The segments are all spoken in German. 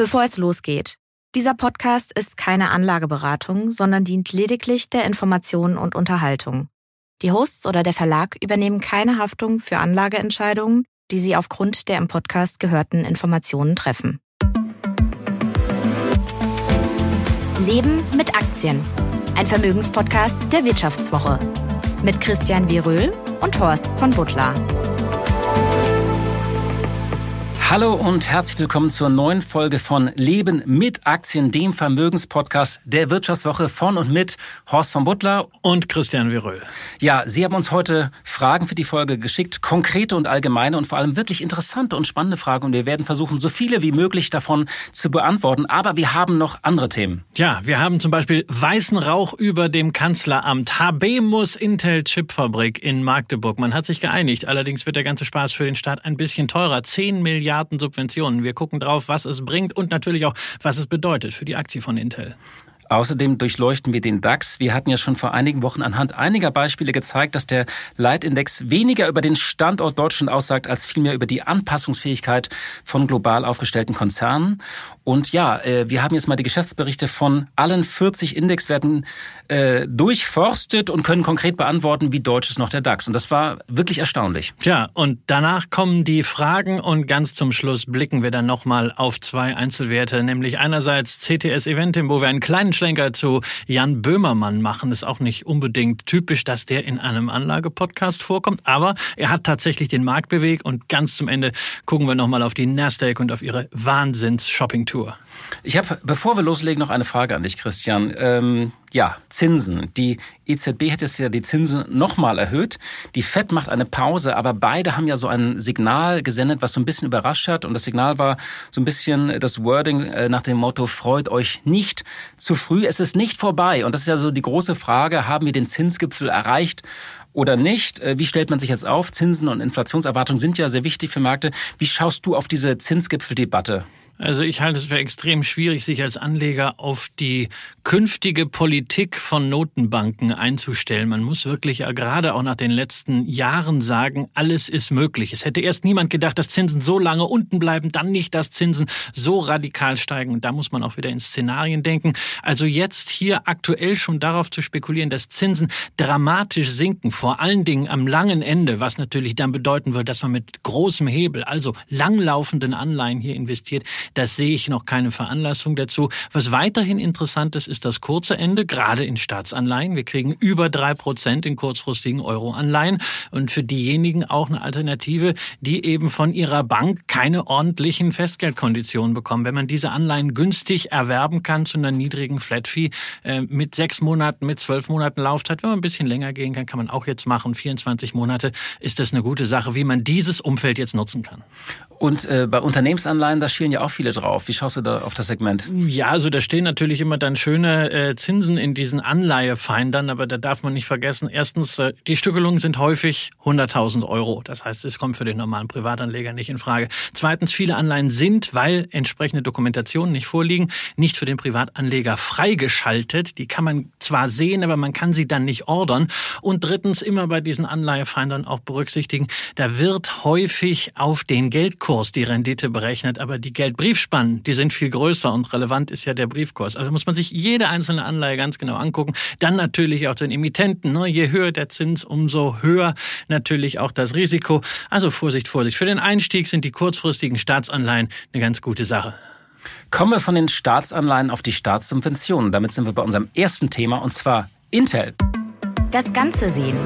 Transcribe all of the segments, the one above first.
Bevor es losgeht. Dieser Podcast ist keine Anlageberatung, sondern dient lediglich der Information und Unterhaltung. Die Hosts oder der Verlag übernehmen keine Haftung für Anlageentscheidungen, die sie aufgrund der im Podcast gehörten Informationen treffen. Leben mit Aktien. Ein Vermögenspodcast der Wirtschaftswoche. Mit Christian Wieröhl und Horst von Butler. Hallo und herzlich willkommen zur neuen Folge von Leben mit Aktien, dem Vermögenspodcast der Wirtschaftswoche von und mit Horst von Butler und Christian Viröl. Ja, Sie haben uns heute Fragen für die Folge geschickt, konkrete und allgemeine und vor allem wirklich interessante und spannende Fragen und wir werden versuchen, so viele wie möglich davon zu beantworten, aber wir haben noch andere Themen. Ja, wir haben zum Beispiel weißen Rauch über dem Kanzleramt, Habemus Intel Chipfabrik in Magdeburg. Man hat sich geeinigt, allerdings wird der ganze Spaß für den Staat ein bisschen teurer, 10 Milliarden Milliarden Subventionen. Wir gucken drauf, was es bringt und natürlich auch, was es bedeutet für die Aktie von Intel. Außerdem durchleuchten wir den DAX. Wir hatten ja schon vor einigen Wochen anhand einiger Beispiele gezeigt, dass der Leitindex weniger über den Standort Deutschland aussagt, als vielmehr über die Anpassungsfähigkeit von global aufgestellten Konzernen. Und ja, äh, wir haben jetzt mal die Geschäftsberichte von allen 40 Indexwerten äh, durchforstet und können konkret beantworten, wie deutsch ist noch der DAX. Und das war wirklich erstaunlich. Tja, und danach kommen die Fragen und ganz zum Schluss blicken wir dann nochmal auf zwei Einzelwerte, nämlich einerseits CTS Eventim, wo wir einen kleinen Schlenker zu Jan Böhmermann machen. Ist auch nicht unbedingt typisch, dass der in einem Anlagepodcast vorkommt, aber er hat tatsächlich den Markt bewegt und ganz zum Ende gucken wir nochmal auf die Nasdaq und auf ihre Wahnsinns-Shopping-Tour. Ich habe, bevor wir loslegen, noch eine Frage an dich, Christian. Ähm, ja, Zinsen. Die EZB hat jetzt ja die Zinsen nochmal erhöht. Die FED macht eine Pause, aber beide haben ja so ein Signal gesendet, was so ein bisschen überrascht hat. Und das Signal war so ein bisschen das Wording äh, nach dem Motto, freut euch nicht zu früh. Es ist nicht vorbei. Und das ist ja so die große Frage, haben wir den Zinsgipfel erreicht? oder nicht? Äh, wie stellt man sich jetzt auf? Zinsen und Inflationserwartungen sind ja sehr wichtig für Märkte. Wie schaust du auf diese Zinsgipfeldebatte? Also ich halte es für extrem schwierig, sich als Anleger auf die künftige Politik von Notenbanken einzustellen. Man muss wirklich ja gerade auch nach den letzten Jahren sagen, alles ist möglich. Es hätte erst niemand gedacht, dass Zinsen so lange unten bleiben, dann nicht, dass Zinsen so radikal steigen. Und da muss man auch wieder in Szenarien denken. Also jetzt hier aktuell schon darauf zu spekulieren, dass Zinsen dramatisch sinken, vor allen Dingen am langen Ende, was natürlich dann bedeuten wird, dass man mit großem Hebel, also langlaufenden Anleihen hier investiert, das sehe ich noch keine Veranlassung dazu. Was weiterhin interessant ist, ist das kurze Ende, gerade in Staatsanleihen. Wir kriegen über drei Prozent in kurzfristigen Euroanleihen und für diejenigen auch eine Alternative, die eben von ihrer Bank keine ordentlichen Festgeldkonditionen bekommen. Wenn man diese Anleihen günstig erwerben kann zu einer niedrigen Flat-Fee äh, mit sechs Monaten, mit zwölf Monaten Laufzeit, wenn man ein bisschen länger gehen kann, kann man auch jetzt machen. 24 Monate ist das eine gute Sache, wie man dieses Umfeld jetzt nutzen kann. Und äh, bei Unternehmensanleihen, da schielen ja auch viele drauf. Wie schaust du da auf das Segment? Ja, also da stehen natürlich immer dann schöne äh, Zinsen in diesen Anleihefeindern, aber da darf man nicht vergessen, erstens, äh, die Stückelungen sind häufig 100.000 Euro. Das heißt, es kommt für den normalen Privatanleger nicht in Frage. Zweitens, viele Anleihen sind, weil entsprechende Dokumentationen nicht vorliegen, nicht für den Privatanleger freigeschaltet. Die kann man zwar sehen, aber man kann sie dann nicht ordern. Und drittens, immer bei diesen Anleihefeindern auch berücksichtigen, da wird häufig auf den Geldkurs Kurs die Rendite berechnet, aber die Geldbriefspannen, die sind viel größer und relevant ist ja der Briefkurs. Also muss man sich jede einzelne Anleihe ganz genau angucken. Dann natürlich auch den Emittenten. Ne? Je höher der Zins, umso höher natürlich auch das Risiko. Also Vorsicht, Vorsicht. Für den Einstieg sind die kurzfristigen Staatsanleihen eine ganz gute Sache. Kommen wir von den Staatsanleihen auf die Staatssubventionen. Damit sind wir bei unserem ersten Thema und zwar Intel. Das Ganze sehen.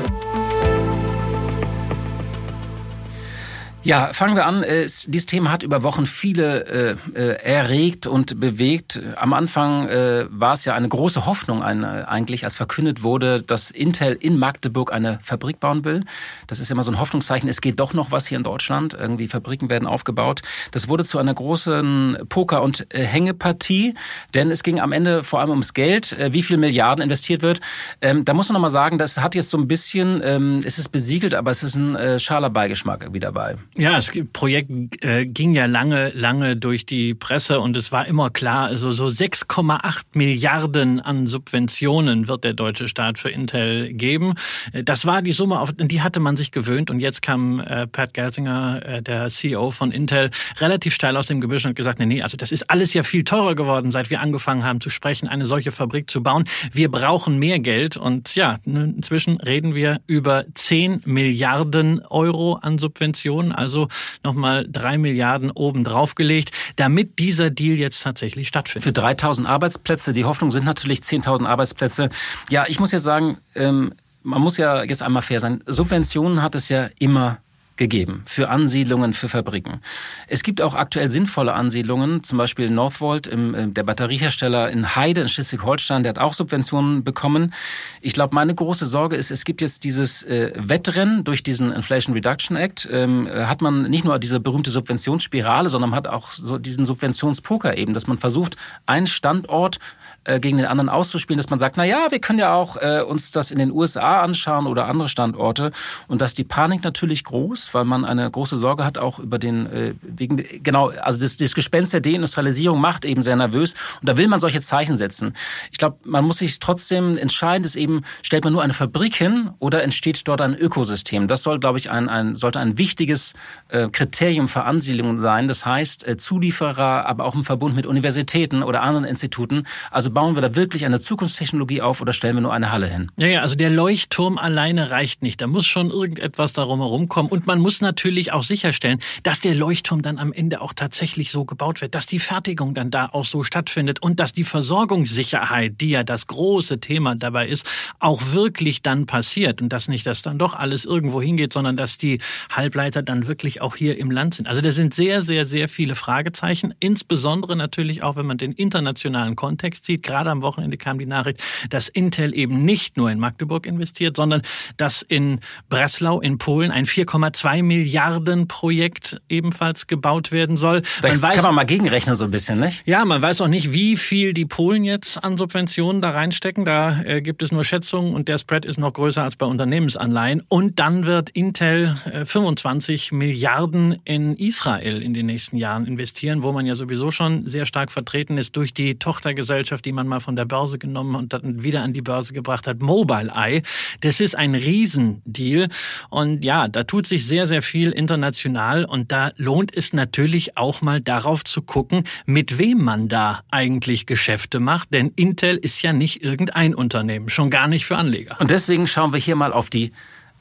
Ja, fangen wir an. Äh, dieses Thema hat über Wochen viele äh, äh, erregt und bewegt. Am Anfang äh, war es ja eine große Hoffnung ein, äh, eigentlich, als verkündet wurde, dass Intel in Magdeburg eine Fabrik bauen will. Das ist immer so ein Hoffnungszeichen. Es geht doch noch was hier in Deutschland. Irgendwie Fabriken werden aufgebaut. Das wurde zu einer großen Poker- und äh, Hängepartie, denn es ging am Ende vor allem ums Geld, wie viel Milliarden investiert wird. Ähm, da muss man noch mal sagen, das hat jetzt so ein bisschen, ähm, es ist besiegelt, aber es ist ein äh, schaler Beigeschmack irgendwie dabei. Ja, das Projekt äh, ging ja lange, lange durch die Presse und es war immer klar, also so 6,8 Milliarden an Subventionen wird der deutsche Staat für Intel geben. Äh, das war die Summe, auf die hatte man sich gewöhnt und jetzt kam äh, Pat Gelsinger, der CEO von Intel, relativ steil aus dem Gebüsch und hat gesagt, nee, nee, also das ist alles ja viel teurer geworden, seit wir angefangen haben zu sprechen, eine solche Fabrik zu bauen. Wir brauchen mehr Geld und ja, inzwischen reden wir über 10 Milliarden Euro an Subventionen also nochmal drei Milliarden oben drauf gelegt, damit dieser Deal jetzt tatsächlich stattfindet. Für 3000 Arbeitsplätze. Die Hoffnung sind natürlich 10.000 Arbeitsplätze. Ja, ich muss ja sagen, ähm, man muss ja jetzt einmal fair sein. Subventionen hat es ja immer gegeben für Ansiedlungen, für Fabriken. Es gibt auch aktuell sinnvolle Ansiedlungen, zum Beispiel Northvolt, äh, der Batteriehersteller in Heide in Schleswig-Holstein, der hat auch Subventionen bekommen. Ich glaube, meine große Sorge ist, es gibt jetzt dieses äh, Wettrennen durch diesen Inflation Reduction Act. Ähm, äh, hat man nicht nur diese berühmte Subventionsspirale, sondern man hat auch so diesen Subventionspoker eben, dass man versucht, einen Standort äh, gegen den anderen auszuspielen, dass man sagt, na ja, wir können ja auch äh, uns das in den USA anschauen oder andere Standorte und dass die Panik natürlich groß, weil man eine große Sorge hat auch über den äh, wegen genau, also das, das Gespenst der Deindustrialisierung macht eben sehr nervös und da will man solche Zeichen setzen. Ich glaube, man muss sich trotzdem entscheiden, ist eben stellt man nur eine Fabrik hin oder entsteht dort ein Ökosystem. Das soll, glaube ich, ein, ein sollte ein wichtiges äh, Kriterium für Ansiedlungen sein. Das heißt äh, Zulieferer, aber auch im Verbund mit Universitäten oder anderen Instituten. Also bauen wir da wirklich eine Zukunftstechnologie auf oder stellen wir nur eine Halle hin? Ja, ja, also der Leuchtturm alleine reicht nicht. Da muss schon irgendetwas darum herumkommen. Und man muss natürlich auch sicherstellen, dass der Leuchtturm dann am Ende auch tatsächlich so gebaut wird, dass die Fertigung dann da auch so stattfindet und dass die Versorgungssicherheit, die ja das große Thema dabei ist, auch wirklich dann passiert. Und dass nicht, dass dann doch alles irgendwo hingeht, sondern dass die Halbleiter dann wirklich auch hier im Land sind. Also da sind sehr, sehr, sehr viele Fragezeichen. Insbesondere natürlich auch, wenn man den internationalen Kontext sieht gerade am Wochenende kam die Nachricht, dass Intel eben nicht nur in Magdeburg investiert, sondern dass in Breslau in Polen ein 4,2 Milliarden Projekt ebenfalls gebaut werden soll. Das man weiß, kann man mal gegenrechnen so ein bisschen, nicht? Ja, man weiß auch nicht, wie viel die Polen jetzt an Subventionen da reinstecken. Da äh, gibt es nur Schätzungen und der Spread ist noch größer als bei Unternehmensanleihen. Und dann wird Intel äh, 25 Milliarden in Israel in den nächsten Jahren investieren, wo man ja sowieso schon sehr stark vertreten ist durch die Tochtergesellschaft, die man mal von der Börse genommen und dann wieder an die Börse gebracht hat, Mobileye. Das ist ein Riesendeal. Und ja, da tut sich sehr, sehr viel international. Und da lohnt es natürlich auch mal darauf zu gucken, mit wem man da eigentlich Geschäfte macht. Denn Intel ist ja nicht irgendein Unternehmen, schon gar nicht für Anleger. Und deswegen schauen wir hier mal auf die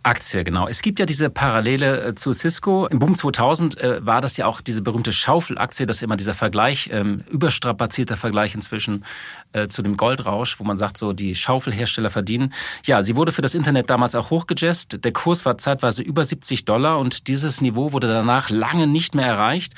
Aktie, genau. Es gibt ja diese Parallele äh, zu Cisco. Im Boom 2000 äh, war das ja auch diese berühmte Schaufelaktie, das ist immer dieser Vergleich, ähm, überstrapazierter Vergleich inzwischen äh, zu dem Goldrausch, wo man sagt, so die Schaufelhersteller verdienen. Ja, sie wurde für das Internet damals auch hochgejazzt. Der Kurs war zeitweise über 70 Dollar und dieses Niveau wurde danach lange nicht mehr erreicht.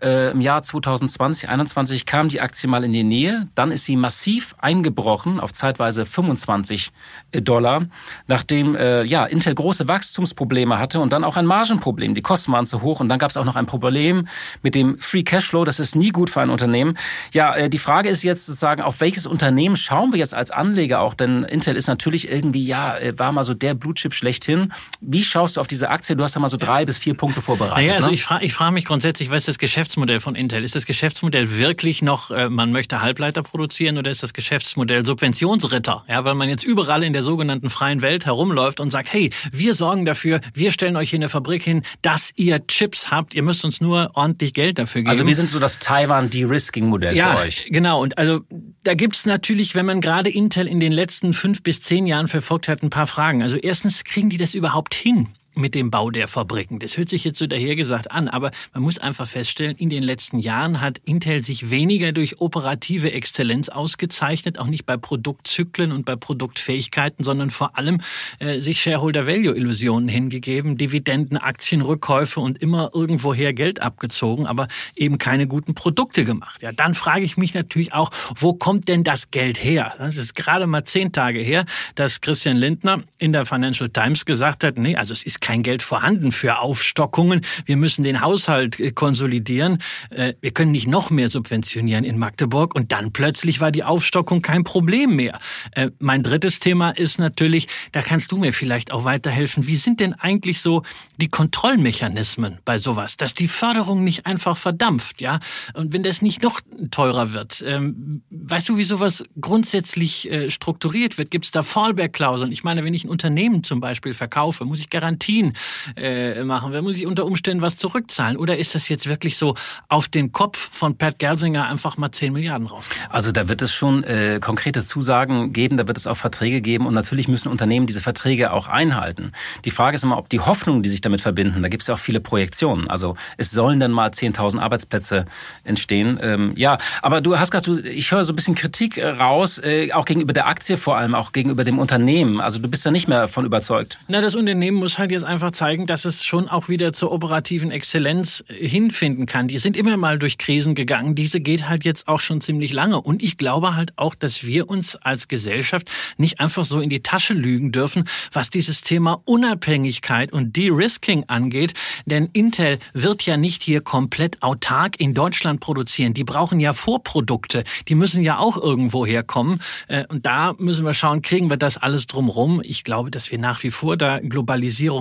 Äh, Im Jahr 2020, 2021 kam die Aktie mal in die Nähe. Dann ist sie massiv eingebrochen auf zeitweise 25 äh, Dollar, nachdem äh, ja Intel große Wachstumsprobleme hatte und dann auch ein Margenproblem. Die Kosten waren zu hoch und dann gab es auch noch ein Problem mit dem Free Cashflow. Das ist nie gut für ein Unternehmen. Ja, äh, die Frage ist jetzt zu sagen, auf welches Unternehmen schauen wir jetzt als Anleger auch? Denn Intel ist natürlich irgendwie, ja, äh, war mal so der Blue Chip schlechthin. Wie schaust du auf diese Aktie? Du hast ja mal so drei bis vier Punkte vorbereitet. Naja, also ne? ich frage ich frag mich grundsätzlich, was ist das Geschäftsmodell von Intel? Ist das Geschäftsmodell wirklich noch, äh, man möchte Halbleiter produzieren oder ist das Geschäftsmodell Subventionsritter? Ja, weil man jetzt überall in der sogenannten freien Welt herumläuft und sagt, hey, wir sorgen dafür, wir stellen euch hier eine Fabrik hin, dass ihr Chips habt. Ihr müsst uns nur ordentlich Geld dafür geben. Also wir sind so das Taiwan-De-Risking-Modell ja, für euch. Genau. Und also da gibt's natürlich, wenn man gerade Intel in den letzten fünf bis zehn Jahren verfolgt hat, ein paar Fragen. Also erstens, kriegen die das überhaupt hin? Mit dem Bau der Fabriken. Das hört sich jetzt so dahergesagt an, aber man muss einfach feststellen, in den letzten Jahren hat Intel sich weniger durch operative Exzellenz ausgezeichnet, auch nicht bei Produktzyklen und bei Produktfähigkeiten, sondern vor allem äh, sich Shareholder-Value-Illusionen hingegeben, Dividenden, Aktienrückkäufe und immer irgendwoher Geld abgezogen, aber eben keine guten Produkte gemacht. Ja, dann frage ich mich natürlich auch, wo kommt denn das Geld her? Das ist gerade mal zehn Tage her, dass Christian Lindner in der Financial Times gesagt hat, nee, also es ist kein Geld vorhanden für Aufstockungen. Wir müssen den Haushalt äh, konsolidieren. Äh, wir können nicht noch mehr subventionieren in Magdeburg. Und dann plötzlich war die Aufstockung kein Problem mehr. Äh, mein drittes Thema ist natürlich, da kannst du mir vielleicht auch weiterhelfen. Wie sind denn eigentlich so die Kontrollmechanismen bei sowas, dass die Förderung nicht einfach verdampft, ja? Und wenn das nicht noch teurer wird, ähm, weißt du, wie sowas grundsätzlich strukturiert wird? Gibt es da Fallback-Klauseln? Ich meine, wenn ich ein Unternehmen zum Beispiel verkaufe, muss ich Garantien äh, machen? Muss ich unter Umständen was zurückzahlen? Oder ist das jetzt wirklich so auf den Kopf von Pat Gelsinger einfach mal 10 Milliarden rauskommen? Also da wird es schon äh, konkrete Zusagen geben, da wird es auch Verträge geben und natürlich müssen Unternehmen diese Verträge auch einhalten. Die Frage ist immer, ob die Hoffnungen, die sich damit verbinden, da gibt es ja auch viele Projektionen. Also es sollen dann mal 10.000 Arbeitsplätze entstehen. Ähm, ja, aber du hast gerade, ich höre so ein bisschen Kritik äh, raus, äh, auch gegenüber der Aktie vor allem, auch gegenüber dem Unternehmen. Also du bist da nicht mehr von überzeugt. Na, das Unternehmen muss halt jetzt einfach zeigen, dass es schon auch wieder zur operativen Exzellenz äh, hinfinden kann. Die sind immer mal durch Krisen gegangen. Diese geht halt jetzt auch schon ziemlich lange. Und ich glaube halt auch, dass wir uns als Gesellschaft nicht einfach so in die Tasche lügen dürfen, was dieses Thema Unabhängigkeit und De-Risking angeht. Denn Intel wird ja nicht hier komplett autark in Deutschland produzieren. Die brauchen ja Vorprodukte. Die müssen ja auch irgendwo herkommen. Äh, und da müssen wir schauen, kriegen wir das alles drumrum. Ich glaube, dass wir nach wie vor da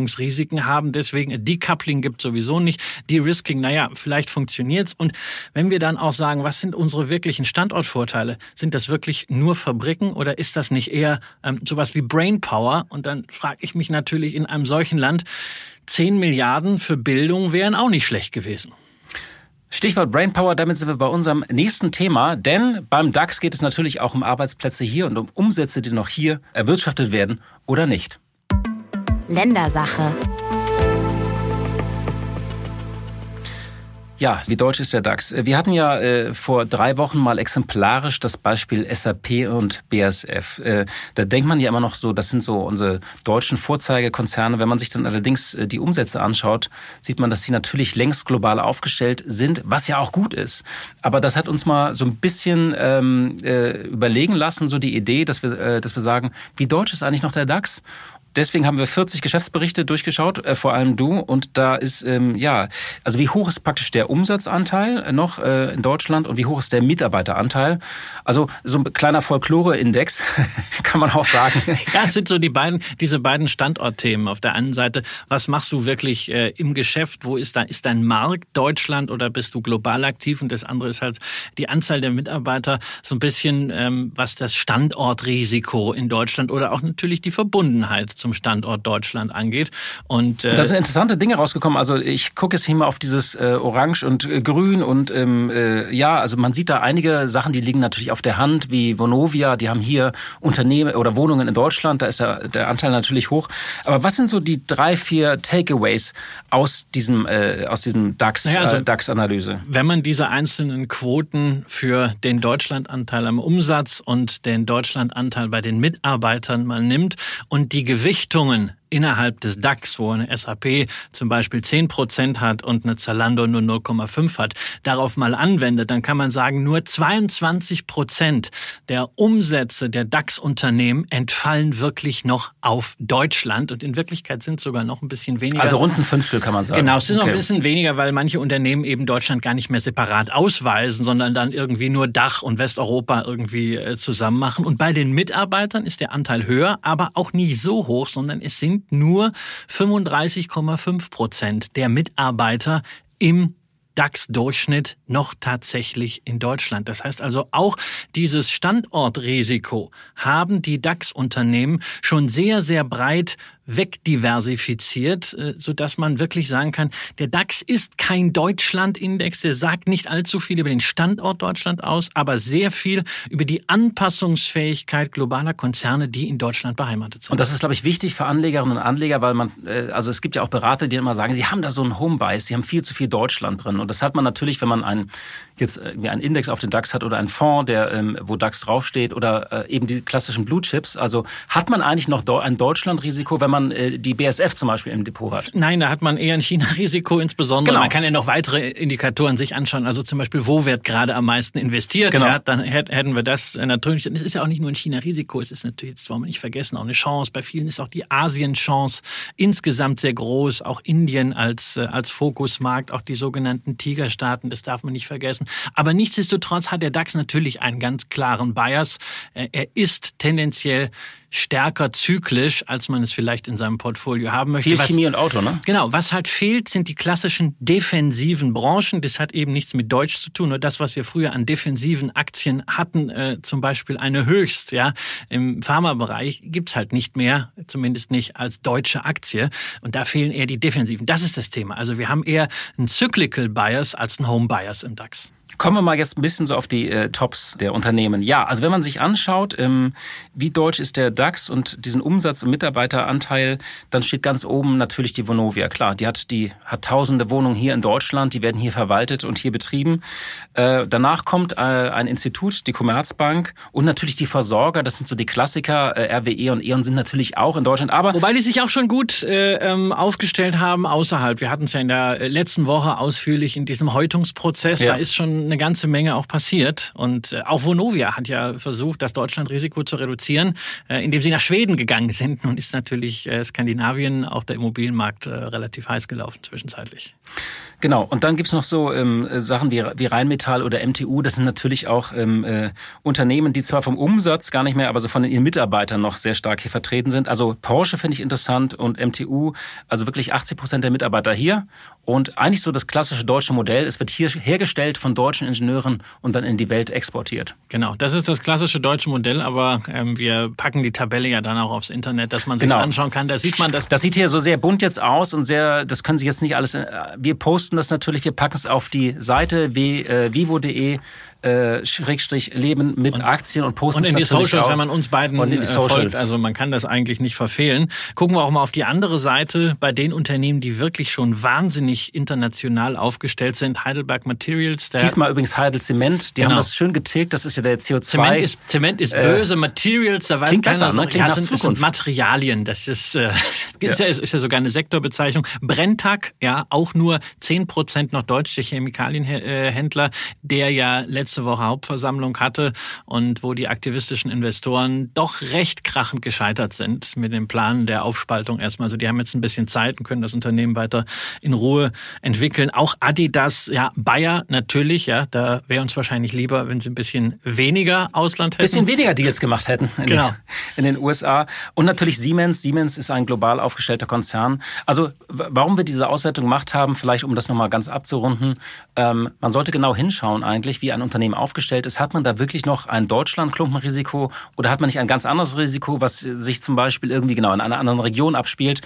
Globalisierungsrisiken haben. Deswegen Decoupling gibt sowieso nicht. De-Risking, naja, vielleicht funktioniert's. Und wenn wir dann auch sagen, was sind unsere wirklichen Standortvorteile? Sind das wirklich nur Fabriken oder ist das nicht eher ähm, sowas wie Brainpower? Und dann frage ich mich natürlich in einem solchen Land, 10 Milliarden für Bildung wären auch nicht schlecht gewesen. Stichwort Brainpower, damit sind wir bei unserem nächsten Thema, denn beim DAX geht es natürlich auch um Arbeitsplätze hier und um Umsätze, die noch hier erwirtschaftet werden oder nicht. Ländersache. Ja, wie deutsch ist der DAX? Wir hatten ja äh, vor drei Wochen mal exemplarisch das Beispiel SAP und BASF. Äh, da denkt man ja immer noch so, das sind so unsere deutschen Vorzeigekonzerne. Wenn man sich dann allerdings äh, die Umsätze anschaut, sieht man, dass sie natürlich längst global aufgestellt sind, was ja auch gut ist. Aber das hat uns mal so ein bisschen ähm, äh, überlegen lassen, so die Idee, dass wir, äh, dass wir sagen, wie deutsch ist eigentlich noch der DAX? Deswegen haben wir 40 Geschäftsberichte durchgeschaut, äh, vor allem du. Und da ist, ähm, ja, also wie hoch ist praktisch der Umsatzanteil noch äh, in Deutschland und wie hoch ist der Mitarbeiteranteil? Also so ein kleiner Folklore-Index, kann man auch sagen. Ja, es sind so die beiden, diese beiden Standortthemen. Auf der einen Seite, was machst du wirklich äh, im Geschäft? Wo ist da, ist dein Markt Deutschland oder bist du global aktiv? Und das andere ist halt die Anzahl der Mitarbeiter, so ein bisschen, ähm, was das Standortrisiko in Deutschland oder auch natürlich die Verbundenheit zum Standort Deutschland angeht. Und äh, da sind interessante Dinge rausgekommen. Also ich gucke jetzt hier mal auf dieses äh, Orange und äh, Grün und ähm, äh, ja, also man sieht da einige Sachen, die liegen natürlich auf der Hand, wie Vonovia, die haben hier Unternehmen oder Wohnungen in Deutschland, da ist ja der Anteil natürlich hoch. Aber was sind so die drei, vier Takeaways aus diesem äh, aus diesem DAX naja, also, äh, DAX-Analyse? Wenn man diese einzelnen Quoten für den Deutschlandanteil am Umsatz und den Deutschlandanteil bei den Mitarbeitern mal nimmt und die Gewichte Richtungen innerhalb des DAX, wo eine SAP zum Beispiel 10 Prozent hat und eine Zalando nur 0,5 hat, darauf mal anwendet, dann kann man sagen, nur 22 Prozent der Umsätze der DAX-Unternehmen entfallen wirklich noch auf Deutschland und in Wirklichkeit sind sogar noch ein bisschen weniger. Also rund ein Fünftel kann man sagen. Genau, es sind okay. noch ein bisschen weniger, weil manche Unternehmen eben Deutschland gar nicht mehr separat ausweisen, sondern dann irgendwie nur Dach und Westeuropa irgendwie äh, zusammen machen. Und bei den Mitarbeitern ist der Anteil höher, aber auch nicht so hoch, sondern es sind sind nur 35,5 Prozent der Mitarbeiter im DAX-Durchschnitt noch tatsächlich in Deutschland. Das heißt also auch dieses Standortrisiko haben die DAX-Unternehmen schon sehr, sehr breit wegdiversifiziert, äh, so dass man wirklich sagen kann, der DAX ist kein Deutschland-Index, der sagt nicht allzu viel über den Standort Deutschland aus, aber sehr viel über die Anpassungsfähigkeit globaler Konzerne, die in Deutschland beheimatet sind. Und das ist, glaube ich, wichtig für Anlegerinnen und Anleger, weil man, äh, also es gibt ja auch Berater, die immer sagen, sie haben da so einen Homebias, sie haben viel zu viel Deutschland drin. Und das hat man natürlich, wenn man einen, jetzt irgendwie einen Index auf den DAX hat oder einen Fonds, der, ähm, wo DAX draufsteht oder äh, eben die klassischen Blue Chips. Also hat man eigentlich noch ein Deutschlandrisiko, wenn man man äh, die BSF zum Beispiel im Depot hat. Nein, da hat man eher ein China-Risiko insbesondere. Genau. Man kann ja noch weitere Indikatoren sich anschauen. Also zum Beispiel, wo wird gerade am meisten investiert? Genau. Ja, dann hätten wir das natürlich. Es ist ja auch nicht nur ein China-Risiko, es ist natürlich, das wollen wir nicht vergessen, auch eine Chance. Bei vielen ist auch die Asien-Chance insgesamt sehr groß. Auch Indien als, äh, als Fokusmarkt, auch die sogenannten Tigerstaaten, das darf man nicht vergessen. Aber nichtsdestotrotz hat der DAX natürlich einen ganz klaren Bias. Äh, er ist tendenziell stärker zyklisch, als man es vielleicht in seinem Portfolio haben möchte. Viel was, Chemie und Auto, ne? Genau. Was halt fehlt, sind die klassischen defensiven Branchen. Das hat eben nichts mit Deutsch zu tun. Nur das, was wir früher an defensiven Aktien hatten, äh, zum Beispiel eine Höchst, ja, im Pharmabereich gibt's halt nicht mehr, zumindest nicht als deutsche Aktie. Und da fehlen eher die defensiven. Das ist das Thema. Also wir haben eher einen Cyclical Bias als einen Home Bias im DAX. Kommen wir mal jetzt ein bisschen so auf die äh, Tops der Unternehmen. Ja, also wenn man sich anschaut, ähm, wie deutsch ist der DAX und diesen Umsatz- und Mitarbeiteranteil, dann steht ganz oben natürlich die Vonovia. Klar, die hat, die hat tausende Wohnungen hier in Deutschland, die werden hier verwaltet und hier betrieben. Äh, danach kommt äh, ein Institut, die Commerzbank und natürlich die Versorger, das sind so die Klassiker, äh, RWE und E.ON sind natürlich auch in Deutschland. Aber Wobei die sich auch schon gut äh, ähm, aufgestellt haben außerhalb. Wir hatten es ja in der letzten Woche ausführlich in diesem Häutungsprozess. Ja. Da ist schon eine ganze Menge auch passiert. Und äh, auch Vonovia hat ja versucht, das Deutschlandrisiko zu reduzieren, äh, indem sie nach Schweden gegangen sind. Nun ist natürlich äh, Skandinavien, auch der Immobilienmarkt, relativ heiß gelaufen zwischenzeitlich. Genau, und dann gibt's noch so ähm, Sachen wie, wie Rheinmetall oder MTU. Das sind natürlich auch ähm, äh, Unternehmen, die zwar vom Umsatz gar nicht mehr, aber so von ihren Mitarbeitern noch sehr stark hier vertreten sind. Also Porsche finde ich interessant und MTU, also wirklich 80 Prozent der Mitarbeiter hier. Und eigentlich so das klassische deutsche Modell. Es wird hier hergestellt von deutschen Ingenieuren und dann in die Welt exportiert. Genau, das ist das klassische deutsche Modell, aber ähm, wir packen die Tabelle ja dann auch aufs Internet, dass man sich genau. anschauen kann. Da sieht man das. Das sieht hier so sehr bunt jetzt aus und sehr, das können Sie jetzt nicht alles. Äh, wir posten das natürlich, wir packen es auf die Seite vivo.de äh, Schrägstrich Leben mit und, Aktien und posten Und in die Socials, auch. wenn man uns beiden und in die Socials. folgt. Also man kann das eigentlich nicht verfehlen. Gucken wir auch mal auf die andere Seite bei den Unternehmen, die wirklich schon wahnsinnig international aufgestellt sind. Heidelberg Materials. Der Diesmal übrigens Heidel Zement. Die genau. haben das schön getilgt. Das ist ja der CO2. Zement ist, Zement ist böse. Äh, Materials, da weiß klingt keiner. Besser, ne? Klingt ja, das sind, sind Materialien. Das ist, äh, ist, ja. ist ja sogar eine Sektorbezeichnung. Brenntag, ja, auch nur zehn Prozent noch deutsche Chemikalienhändler, der ja letztes letzte Woche Hauptversammlung hatte und wo die aktivistischen Investoren doch recht krachend gescheitert sind mit dem Plan der Aufspaltung erstmal. Also die haben jetzt ein bisschen Zeit und können das Unternehmen weiter in Ruhe entwickeln. Auch Adidas, ja, Bayer natürlich, ja, da wäre uns wahrscheinlich lieber, wenn sie ein bisschen weniger Ausland hätten. Bisschen weniger Deals gemacht hätten in, genau. in den USA. Und natürlich Siemens. Siemens ist ein global aufgestellter Konzern. Also warum wir diese Auswertung gemacht haben, vielleicht um das nochmal ganz abzurunden, ähm, man sollte genau hinschauen eigentlich, wie ein Unternehmen Unternehmen aufgestellt ist, hat man da wirklich noch ein Deutschland-Klumpenrisiko oder hat man nicht ein ganz anderes Risiko, was sich zum Beispiel irgendwie genau in einer anderen Region abspielt?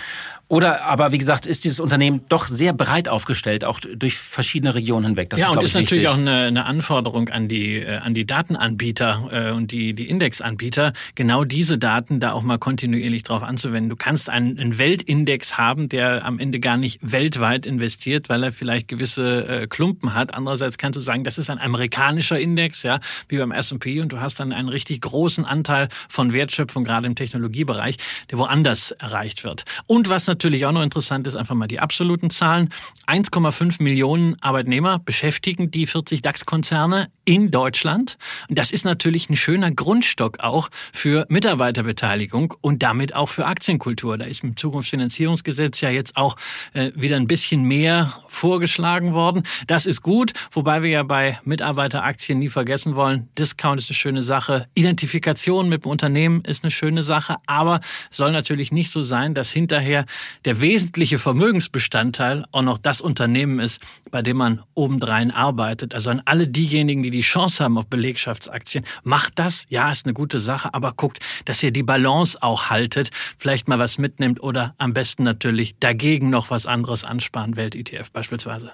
Oder aber wie gesagt, ist dieses Unternehmen doch sehr breit aufgestellt, auch durch verschiedene Regionen hinweg. Das ja, ist, und ist natürlich auch eine, eine, Anforderung an die, äh, an die Datenanbieter äh, und die, die Indexanbieter, genau diese Daten da auch mal kontinuierlich drauf anzuwenden. Du kannst einen, einen Weltindex haben, der am Ende gar nicht weltweit investiert, weil er vielleicht gewisse äh, Klumpen hat. Andererseits kannst du sagen, das ist ein amerikanischer amerikanischer Index, ja, wie beim S&P und du hast dann einen richtig großen Anteil von Wertschöpfung gerade im Technologiebereich, der woanders erreicht wird. Und was natürlich auch noch interessant ist, einfach mal die absoluten Zahlen. 1,5 Millionen Arbeitnehmer beschäftigen die 40 DAX-Konzerne in Deutschland. Und das ist natürlich ein schöner Grundstock auch für Mitarbeiterbeteiligung und damit auch für Aktienkultur. Da ist im Zukunftsfinanzierungsgesetz ja jetzt auch äh, wieder ein bisschen mehr vorgeschlagen worden. Das ist gut, wobei wir ja bei Mitarbeiter Aktien nie vergessen wollen. Discount ist eine schöne Sache. Identifikation mit dem Unternehmen ist eine schöne Sache. Aber soll natürlich nicht so sein, dass hinterher der wesentliche Vermögensbestandteil auch noch das Unternehmen ist, bei dem man obendrein arbeitet. Also an alle diejenigen, die die Chance haben auf Belegschaftsaktien, macht das. Ja, ist eine gute Sache. Aber guckt, dass ihr die Balance auch haltet. Vielleicht mal was mitnimmt oder am besten natürlich dagegen noch was anderes ansparen. Welt-ETF beispielsweise.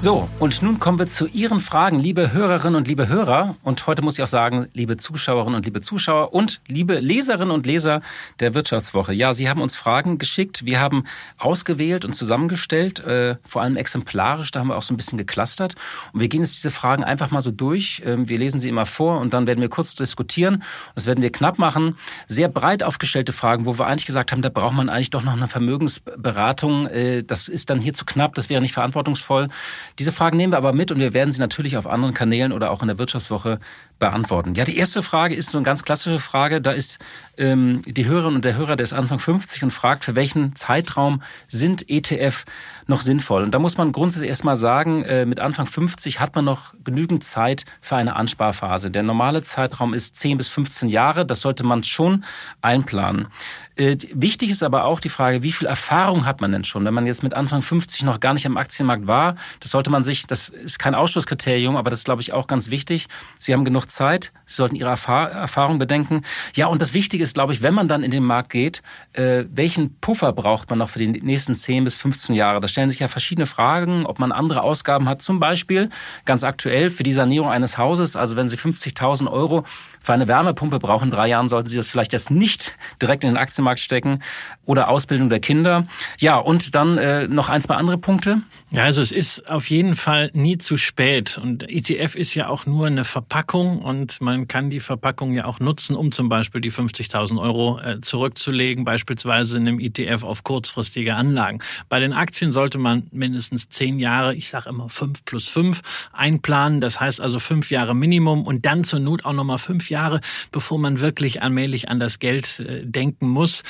So, und nun kommen wir zu Ihren Fragen, liebe Hörerinnen und liebe Hörer. Und heute muss ich auch sagen, liebe Zuschauerinnen und liebe Zuschauer und liebe Leserinnen und Leser der Wirtschaftswoche. Ja, Sie haben uns Fragen geschickt. Wir haben ausgewählt und zusammengestellt, äh, vor allem exemplarisch. Da haben wir auch so ein bisschen geclustert. Und wir gehen jetzt diese Fragen einfach mal so durch. Ähm, wir lesen sie immer vor und dann werden wir kurz diskutieren. Das werden wir knapp machen. Sehr breit aufgestellte Fragen, wo wir eigentlich gesagt haben, da braucht man eigentlich doch noch eine Vermögensberatung. Äh, das ist dann hier zu knapp. Das wäre nicht verantwortungsvoll. Diese Fragen nehmen wir aber mit und wir werden sie natürlich auf anderen Kanälen oder auch in der Wirtschaftswoche beantworten. Ja, die erste Frage ist so eine ganz klassische Frage. Da ist ähm, die Hörerin und der Hörer, der ist Anfang 50 und fragt, für welchen Zeitraum sind ETF noch sinnvoll? Und da muss man grundsätzlich erstmal sagen, äh, mit Anfang 50 hat man noch genügend Zeit für eine Ansparphase. Der normale Zeitraum ist 10 bis 15 Jahre. Das sollte man schon einplanen. Äh, wichtig ist aber auch die Frage, wie viel Erfahrung hat man denn schon? Wenn man jetzt mit Anfang 50 noch gar nicht am Aktienmarkt war, das sollte man sich, das ist kein Ausschlusskriterium, aber das ist, glaube ich, auch ganz wichtig. Sie haben genug Zeit, Sie sollten Ihre Erfahrung bedenken. Ja, und das Wichtige ist, glaube ich, wenn man dann in den Markt geht, äh, welchen Puffer braucht man noch für die nächsten 10 bis 15 Jahre? Da stellen sich ja verschiedene Fragen, ob man andere Ausgaben hat, zum Beispiel ganz aktuell für die Sanierung eines Hauses. Also wenn Sie 50.000 Euro für eine Wärmepumpe brauchen in drei Jahren, sollten Sie das vielleicht jetzt nicht direkt in den Aktienmarkt stecken oder Ausbildung der Kinder. Ja, und dann äh, noch ein, zwei andere Punkte. Ja, also es ist auf jeden Fall nie zu spät. Und ETF ist ja auch nur eine Verpackung und man kann die Verpackung ja auch nutzen, um zum Beispiel die 50.000 Euro äh, zurückzulegen, beispielsweise in einem ETF auf kurzfristige Anlagen. Bei den Aktien sollte man mindestens zehn Jahre, ich sage immer fünf plus fünf, einplanen. Das heißt also fünf Jahre Minimum und dann zur Not auch nochmal fünf Jahre, bevor man wirklich allmählich an das Geld äh, denken muss.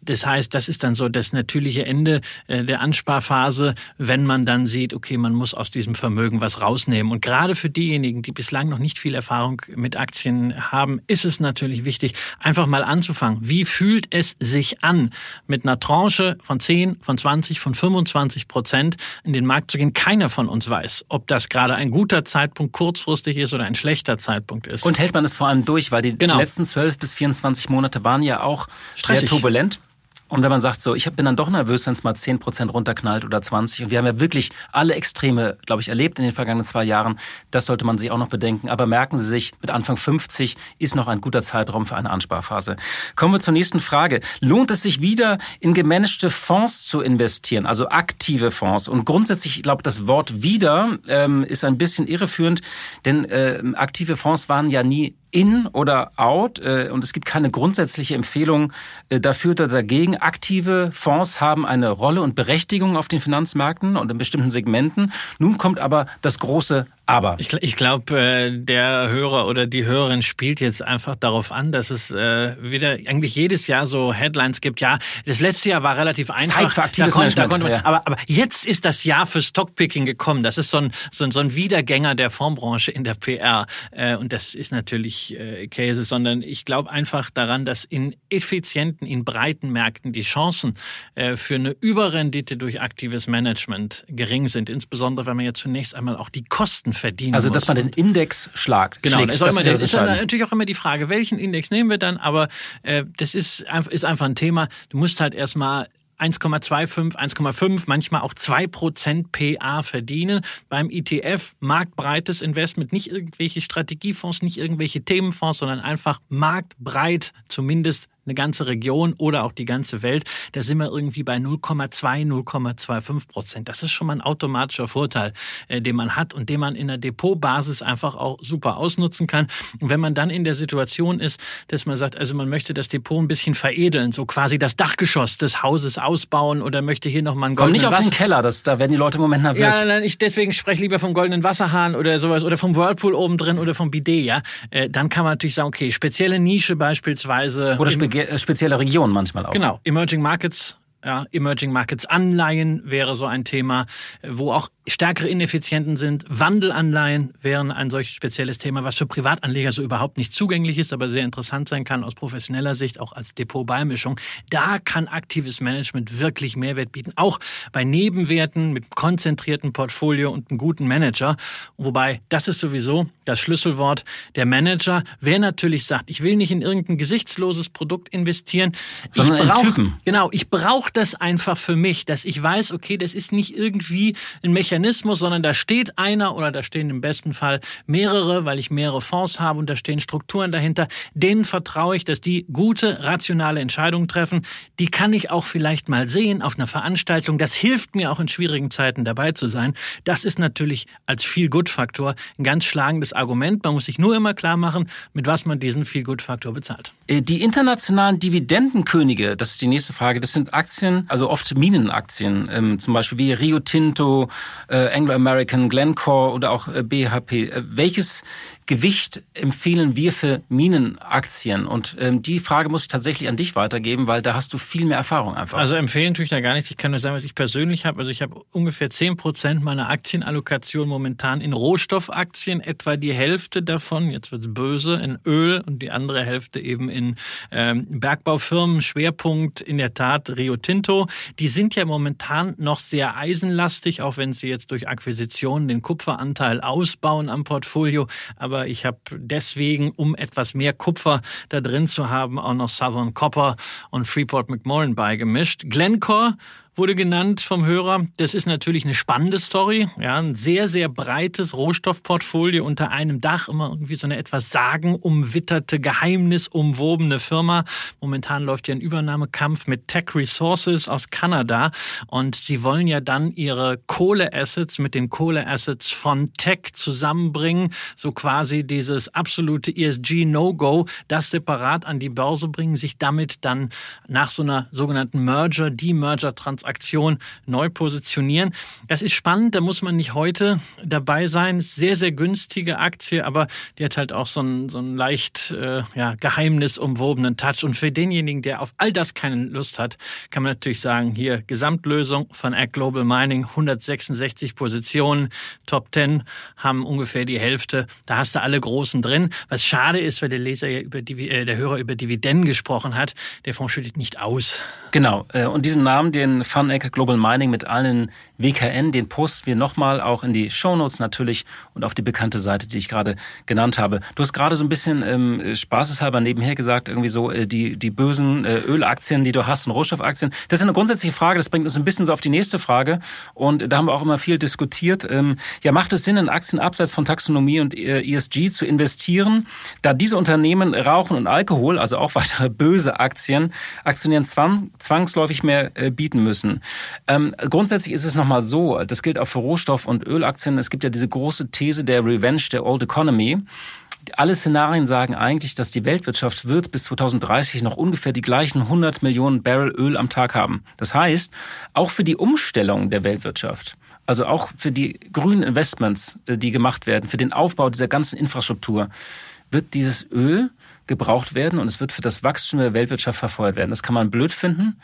Das heißt, das ist dann so das natürliche Ende äh, der Ansparphase, wenn man dann sieht, okay, man muss aus diesem Vermögen was rausnehmen. Und gerade für diejenigen, die bislang noch nicht viel Erfahrung mit Aktien haben, ist es natürlich wichtig, einfach mal anzufangen. Wie fühlt es sich an, mit einer Tranche von 10, von 20, von 25 Prozent in den Markt zu gehen? Keiner von uns weiß, ob das gerade ein guter Zeitpunkt kurzfristig ist oder ein schlechter Zeitpunkt ist. Und hält man es vor allem durch, weil die genau. letzten 12 bis 24 Monate waren ja auch Stressig. sehr turbulent. Und wenn man sagt, so, ich bin dann doch nervös, wenn es mal 10 Prozent runterknallt oder 20. Und wir haben ja wirklich alle Extreme, glaube ich, erlebt in den vergangenen zwei Jahren. Das sollte man sich auch noch bedenken. Aber merken Sie sich, mit Anfang 50 ist noch ein guter Zeitraum für eine Ansparphase. Kommen wir zur nächsten Frage. Lohnt es sich wieder, in gemanagte Fonds zu investieren, also aktive Fonds? Und grundsätzlich, ich glaube, das Wort wieder ähm, ist ein bisschen irreführend, denn äh, aktive Fonds waren ja nie in oder out äh, und es gibt keine grundsätzliche Empfehlung äh, dafür oder dagegen. Aktive Fonds haben eine Rolle und Berechtigung auf den Finanzmärkten und in bestimmten Segmenten. Nun kommt aber das große aber. Ich, ich glaube, äh, der Hörer oder die Hörerin spielt jetzt einfach darauf an, dass es äh, wieder eigentlich jedes Jahr so Headlines gibt. Ja, das letzte Jahr war relativ einfach. Zeit für aktives da konnte, da konnte man, ja. aber, aber jetzt ist das Jahr für Stockpicking gekommen. Das ist so ein, so ein, so ein Wiedergänger der Fondsbranche in der PR. Äh, und das ist natürlich äh, Käse, sondern ich glaube einfach daran, dass in effizienten, in breiten Märkten die Chancen äh, für eine Überrendite durch aktives Management gering sind. Insbesondere, wenn man ja zunächst einmal auch die Kosten verdienen Also, dass man den Index schlagt. Genau, schlägt, das, ist, immer, das ist natürlich auch immer die Frage, welchen Index nehmen wir dann, aber äh, das ist, ist einfach ein Thema. Du musst halt erstmal 1,25, 1,5, manchmal auch 2% PA verdienen. Beim ETF marktbreites Investment, nicht irgendwelche Strategiefonds, nicht irgendwelche Themenfonds, sondern einfach marktbreit zumindest eine ganze Region oder auch die ganze Welt, da sind wir irgendwie bei 0,2, 0,25 Prozent. Das ist schon mal ein automatischer Vorteil, äh, den man hat und den man in der Depotbasis einfach auch super ausnutzen kann. Und wenn man dann in der Situation ist, dass man sagt, also man möchte das Depot ein bisschen veredeln, so quasi das Dachgeschoss des Hauses ausbauen oder möchte hier nochmal einen goldenen Komm nicht auf den Keller, das, da werden die Leute im Moment nervös. Ja, nein, ich deswegen spreche lieber vom goldenen Wasserhahn oder sowas oder vom Whirlpool oben drin oder vom Bidet, ja. Äh, dann kann man natürlich sagen, okay, spezielle Nische beispielsweise. Oder äh, spezielle Regionen manchmal auch. Genau, Emerging Markets ja, Emerging Markets Anleihen wäre so ein Thema, wo auch stärkere Ineffizienten sind. Wandelanleihen wären ein solches spezielles Thema, was für Privatanleger so überhaupt nicht zugänglich ist, aber sehr interessant sein kann aus professioneller Sicht, auch als Depotbeimischung. Da kann aktives Management wirklich Mehrwert bieten, auch bei Nebenwerten mit konzentrierten Portfolio und einem guten Manager. Wobei, das ist sowieso das Schlüsselwort der Manager. Wer natürlich sagt, ich will nicht in irgendein gesichtsloses Produkt investieren, sondern ich brauch, Typen. Genau, ich brauche das einfach für mich, dass ich weiß, okay, das ist nicht irgendwie ein Mechanismus, Mechanismus, sondern da steht einer oder da stehen im besten Fall mehrere, weil ich mehrere Fonds habe und da stehen Strukturen dahinter. Denen vertraue ich, dass die gute, rationale Entscheidungen treffen. Die kann ich auch vielleicht mal sehen auf einer Veranstaltung. Das hilft mir auch in schwierigen Zeiten dabei zu sein. Das ist natürlich als Feel-Good-Faktor ein ganz schlagendes Argument. Man muss sich nur immer klar machen, mit was man diesen Feel-Good-Faktor bezahlt. Äh, die internationalen Dividendenkönige, das ist die nächste Frage, das sind Aktien, also oft Minenaktien, ähm, zum Beispiel wie Rio Tinto, äh, Anglo-American, Glencore oder auch äh, BHP. Äh, welches Gewicht empfehlen wir für Minenaktien? Und ähm, die Frage muss ich tatsächlich an dich weitergeben, weil da hast du viel mehr Erfahrung einfach. Also empfehlen tue ich da gar nichts. Ich kann nur sagen, was ich persönlich habe. Also ich habe ungefähr zehn Prozent meiner Aktienallokation momentan in Rohstoffaktien, etwa die Hälfte davon, jetzt wird's böse, in Öl und die andere Hälfte eben in ähm, Bergbaufirmen. Schwerpunkt in der Tat Rio Tinto. Die sind ja momentan noch sehr eisenlastig, auch wenn sie jetzt durch Akquisitionen den Kupferanteil ausbauen am Portfolio. Aber aber ich habe deswegen, um etwas mehr Kupfer da drin zu haben, auch noch Southern Copper und Freeport McMoran beigemischt. Glencore wurde genannt vom Hörer. Das ist natürlich eine spannende Story. Ja, ein sehr, sehr breites Rohstoffportfolio unter einem Dach. Immer irgendwie so eine etwas sagenumwitterte, geheimnisumwobene Firma. Momentan läuft ja ein Übernahmekampf mit Tech Resources aus Kanada. Und sie wollen ja dann ihre Kohleassets mit den Kohleassets von Tech zusammenbringen. So quasi dieses absolute ESG-No-Go, das separat an die Börse bringen, sich damit dann nach so einer sogenannten Merger, Demerger-Transaktion Transaktion neu positionieren. Das ist spannend, da muss man nicht heute dabei sein. Sehr, sehr günstige Aktie, aber die hat halt auch so einen, so einen leicht äh, ja, geheimnisumwobenen Touch. Und für denjenigen, der auf all das keine Lust hat, kann man natürlich sagen, hier Gesamtlösung von Act Global Mining, 166 Positionen, Top 10 haben ungefähr die Hälfte. Da hast du alle Großen drin. Was schade ist, weil der Leser ja über die, äh, der Hörer über Dividenden gesprochen hat, der Fonds schüttet nicht aus. Genau. Äh, und diesen Namen, den Funeck Global Mining mit allen WKN. Den posten wir nochmal auch in die Shownotes natürlich und auf die bekannte Seite, die ich gerade genannt habe. Du hast gerade so ein bisschen ähm, spaßeshalber nebenher gesagt, irgendwie so äh, die, die bösen äh, Ölaktien, die du hast und Rohstoffaktien. Das ist eine grundsätzliche Frage, das bringt uns ein bisschen so auf die nächste Frage. Und da haben wir auch immer viel diskutiert. Ähm, ja, macht es Sinn, in Aktien abseits von Taxonomie und äh, ESG zu investieren, da diese Unternehmen Rauchen und Alkohol, also auch weitere böse Aktien, Aktionären zwang, zwangsläufig mehr äh, bieten müssen? Müssen. Ähm, grundsätzlich ist es nochmal so, das gilt auch für Rohstoff- und Ölaktien. Es gibt ja diese große These der Revenge der Old Economy. Alle Szenarien sagen eigentlich, dass die Weltwirtschaft wird bis 2030 noch ungefähr die gleichen 100 Millionen Barrel Öl am Tag haben. Das heißt, auch für die Umstellung der Weltwirtschaft, also auch für die grünen Investments, äh, die gemacht werden, für den Aufbau dieser ganzen Infrastruktur, wird dieses Öl gebraucht werden und es wird für das Wachstum der Weltwirtschaft verfeuert werden. Das kann man blöd finden.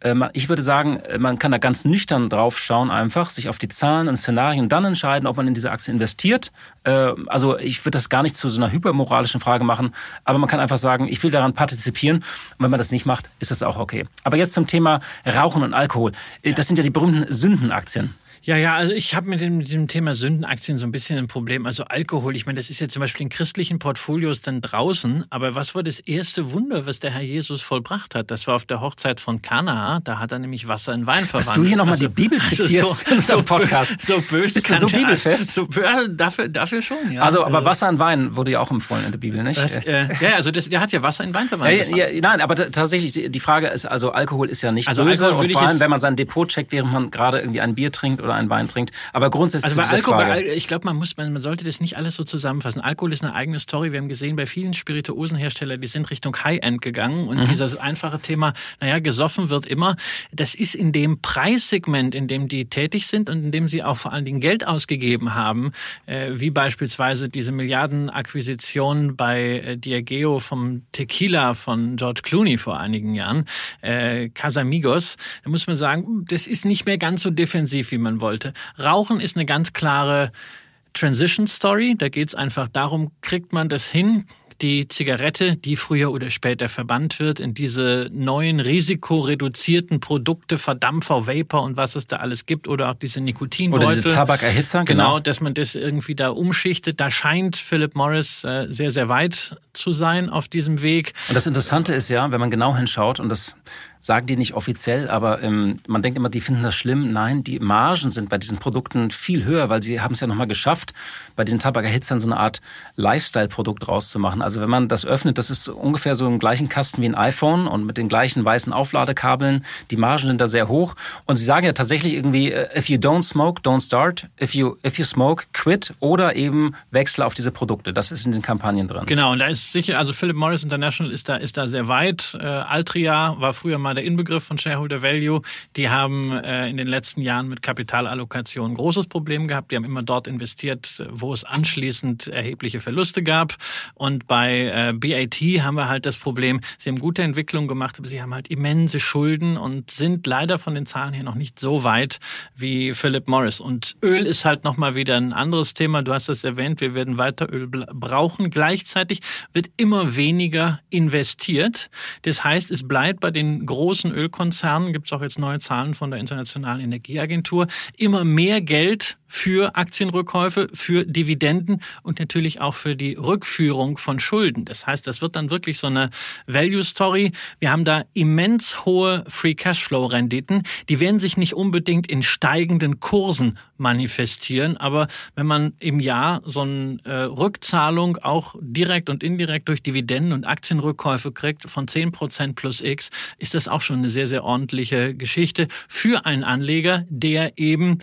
Ähm, ich würde sagen, äh, man kann da ganz nüchtern drauf schauen, einfach sich auf die Zahlen und Szenarien dann entscheiden, ob man in diese Aktie investiert. Äh, also ich würde das gar nicht zu so einer hypermoralischen Frage machen, aber man kann einfach sagen, ich will daran partizipieren. Und wenn man das nicht macht, ist das auch okay. Aber jetzt zum Thema Rauchen und Alkohol. Äh, das sind ja die berühmten Sündenaktien. Ja, ja, also ich habe mit dem, mit dem Thema Sündenaktien so ein bisschen ein Problem. Also Alkohol, ich meine, das ist ja zum Beispiel in christlichen Portfolios dann draußen, aber was war das erste Wunder, was der Herr Jesus vollbracht hat? Das war auf der Hochzeit von Kana, da hat er nämlich Wasser in Wein verwandelt. Dass du hier nochmal also, die Bibel zitierst also so, so, Podcast. So böse. Bist du so bibelfest? So, dafür, dafür schon, ja. Also, aber also Wasser in Wein wurde ja auch empfohlen in der Bibel, nicht? Das, äh, ja, also das, der hat ja Wasser in Wein verwandelt. Ja, ja, nein, aber tatsächlich, die Frage ist, also Alkohol ist ja nicht also böse und vor allem, wenn man sein Depot checkt, während man gerade irgendwie ein Bier trinkt oder einen Wein trinkt, aber grundsätzlich. Also bei Alkohol, bei ich glaube, man muss, man, man sollte das nicht alles so zusammenfassen. Alkohol ist eine eigene Story. Wir haben gesehen, bei vielen Spirituosenherstellern, die sind Richtung High-End gegangen und mhm. dieses einfache Thema, naja, gesoffen wird immer. Das ist in dem Preissegment, in dem die tätig sind und in dem sie auch vor allen Dingen Geld ausgegeben haben, äh, wie beispielsweise diese Milliardenakquisition bei äh, Diageo vom Tequila von George Clooney vor einigen Jahren, äh, Casamigos, da muss man sagen, das ist nicht mehr ganz so defensiv, wie man wollte. Rauch Rauchen ist eine ganz klare Transition Story. Da geht es einfach darum, kriegt man das hin, die Zigarette, die früher oder später verbannt wird, in diese neuen risikoreduzierten Produkte, Verdampfer, Vapor und was es da alles gibt oder auch diese Nikotinbeutel. Oder diese Tabakerhitzer, genau. Genau, dass man das irgendwie da umschichtet. Da scheint Philip Morris äh, sehr, sehr weit zu sein auf diesem Weg. Und das Interessante ist ja, wenn man genau hinschaut und das sagen die nicht offiziell, aber ähm, man denkt immer, die finden das schlimm. Nein, die Margen sind bei diesen Produkten viel höher, weil sie haben es ja nochmal geschafft, bei diesen Tabakerhitzern so eine Art Lifestyle-Produkt rauszumachen. Also wenn man das öffnet, das ist ungefähr so im gleichen Kasten wie ein iPhone und mit den gleichen weißen Aufladekabeln. Die Margen sind da sehr hoch. Und sie sagen ja tatsächlich irgendwie, äh, if you don't smoke, don't start. If you, if you smoke, quit. Oder eben wechsle auf diese Produkte. Das ist in den Kampagnen drin. Genau, und da ist sicher, also Philip Morris International ist da, ist da sehr weit. Äh, Altria war früher mal der Inbegriff von Shareholder Value. Die haben äh, in den letzten Jahren mit Kapitalallokation ein großes Problem gehabt. Die haben immer dort investiert, wo es anschließend erhebliche Verluste gab. Und bei äh, BAT haben wir halt das Problem, sie haben gute Entwicklungen gemacht, aber sie haben halt immense Schulden und sind leider von den Zahlen her noch nicht so weit wie Philip Morris. Und Öl ist halt nochmal wieder ein anderes Thema. Du hast es erwähnt, wir werden weiter Öl brauchen. Gleichzeitig wird immer weniger investiert. Das heißt, es bleibt bei den großen Ölkonzernen, gibt es auch jetzt neue Zahlen von der Internationalen Energieagentur, immer mehr Geld für Aktienrückkäufe, für Dividenden und natürlich auch für die Rückführung von Schulden. Das heißt, das wird dann wirklich so eine Value Story. Wir haben da immens hohe Free Cashflow Renditen. Die werden sich nicht unbedingt in steigenden Kursen manifestieren, aber wenn man im Jahr so eine äh, Rückzahlung auch direkt und indirekt durch Dividenden und Aktienrückkäufe kriegt von 10 Prozent plus X, ist das auch schon eine sehr, sehr ordentliche Geschichte für einen Anleger, der eben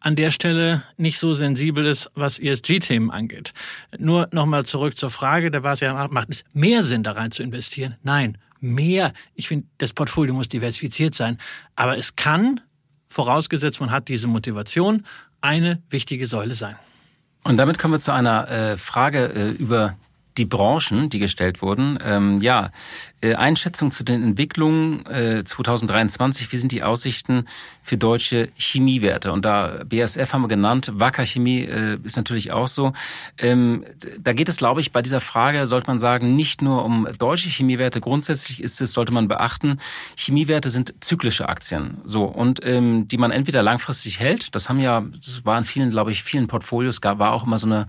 an der Stelle nicht so sensibel ist, was ESG-Themen angeht. Nur nochmal zurück zur Frage, da war es ja, macht es mehr Sinn, da rein zu investieren? Nein, mehr. Ich finde, das Portfolio muss diversifiziert sein. Aber es kann, vorausgesetzt man hat diese Motivation, eine wichtige Säule sein. Und damit kommen wir zu einer äh, Frage äh, über die Branchen, die gestellt wurden. Ähm, ja, äh, Einschätzung zu den Entwicklungen äh, 2023. Wie sind die Aussichten für deutsche Chemiewerte? Und da BASF haben wir genannt, Wacker Chemie äh, ist natürlich auch so. Ähm, da geht es, glaube ich, bei dieser Frage, sollte man sagen, nicht nur um deutsche Chemiewerte. Grundsätzlich ist es, sollte man beachten, Chemiewerte sind zyklische Aktien. So, und ähm, die man entweder langfristig hält, das haben ja, das war in vielen, glaube ich, vielen Portfolios, gab, war auch immer so eine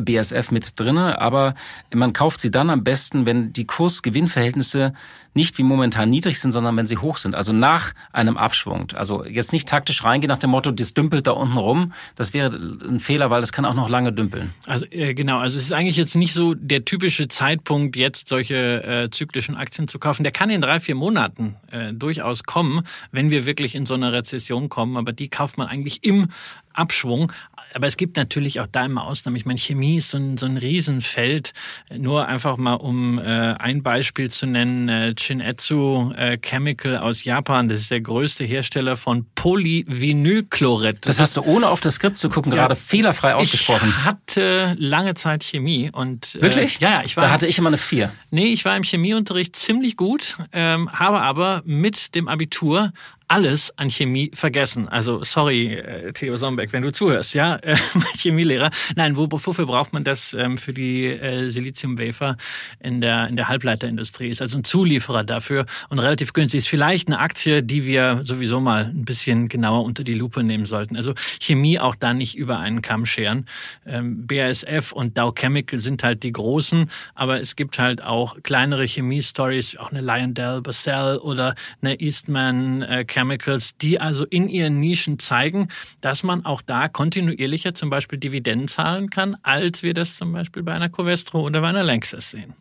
BSF mit drinne, aber man kauft sie dann am besten, wenn die Kurs-Gewinn-Verhältnisse nicht wie momentan niedrig sind, sondern wenn sie hoch sind. Also nach einem Abschwung. Also jetzt nicht taktisch reingehen nach dem Motto, das dümpelt da unten rum. Das wäre ein Fehler, weil das kann auch noch lange dümpeln. Also äh, genau, also es ist eigentlich jetzt nicht so der typische Zeitpunkt, jetzt solche äh, zyklischen Aktien zu kaufen. Der kann in drei, vier Monaten äh, durchaus kommen, wenn wir wirklich in so eine Rezession kommen. Aber die kauft man eigentlich im Abschwung. Aber es gibt natürlich auch da immer Ausnahmen. Ich meine, Chemie ist so ein, so ein Riesenfeld. Nur einfach mal, um äh, ein Beispiel zu nennen, äh, Shinetsu äh, Chemical aus Japan. Das ist der größte Hersteller von Polyvinylchlorid. Das, das hast du ohne auf das Skript zu gucken ja, gerade fehlerfrei ausgesprochen. Ich hatte lange Zeit Chemie und äh, wirklich? Ja, ja, ich war. Da hatte ich immer eine vier. Nee, ich war im Chemieunterricht ziemlich gut, ähm, habe aber mit dem Abitur alles an Chemie vergessen. Also sorry, äh, Theo Sombeck, wenn du zuhörst, ja, äh, Chemielehrer. Nein, wo, wofür braucht man das ähm, für die äh, Siliziumwafer in der in der Halbleiterindustrie? Ist also ein Zulieferer dafür und relativ günstig. Ist vielleicht eine Aktie, die wir sowieso mal ein bisschen genauer unter die Lupe nehmen sollten. Also Chemie auch da nicht über einen Kamm scheren. Ähm, BASF und Dow Chemical sind halt die großen, aber es gibt halt auch kleinere Chemie-Stories, auch eine Lyondell, Basell oder eine Eastman äh, Chemicals, die also in ihren Nischen zeigen, dass man auch da kontinuierlicher zum Beispiel Dividenden zahlen kann, als wir das zum Beispiel bei einer Covestro oder bei einer Lanxess sehen.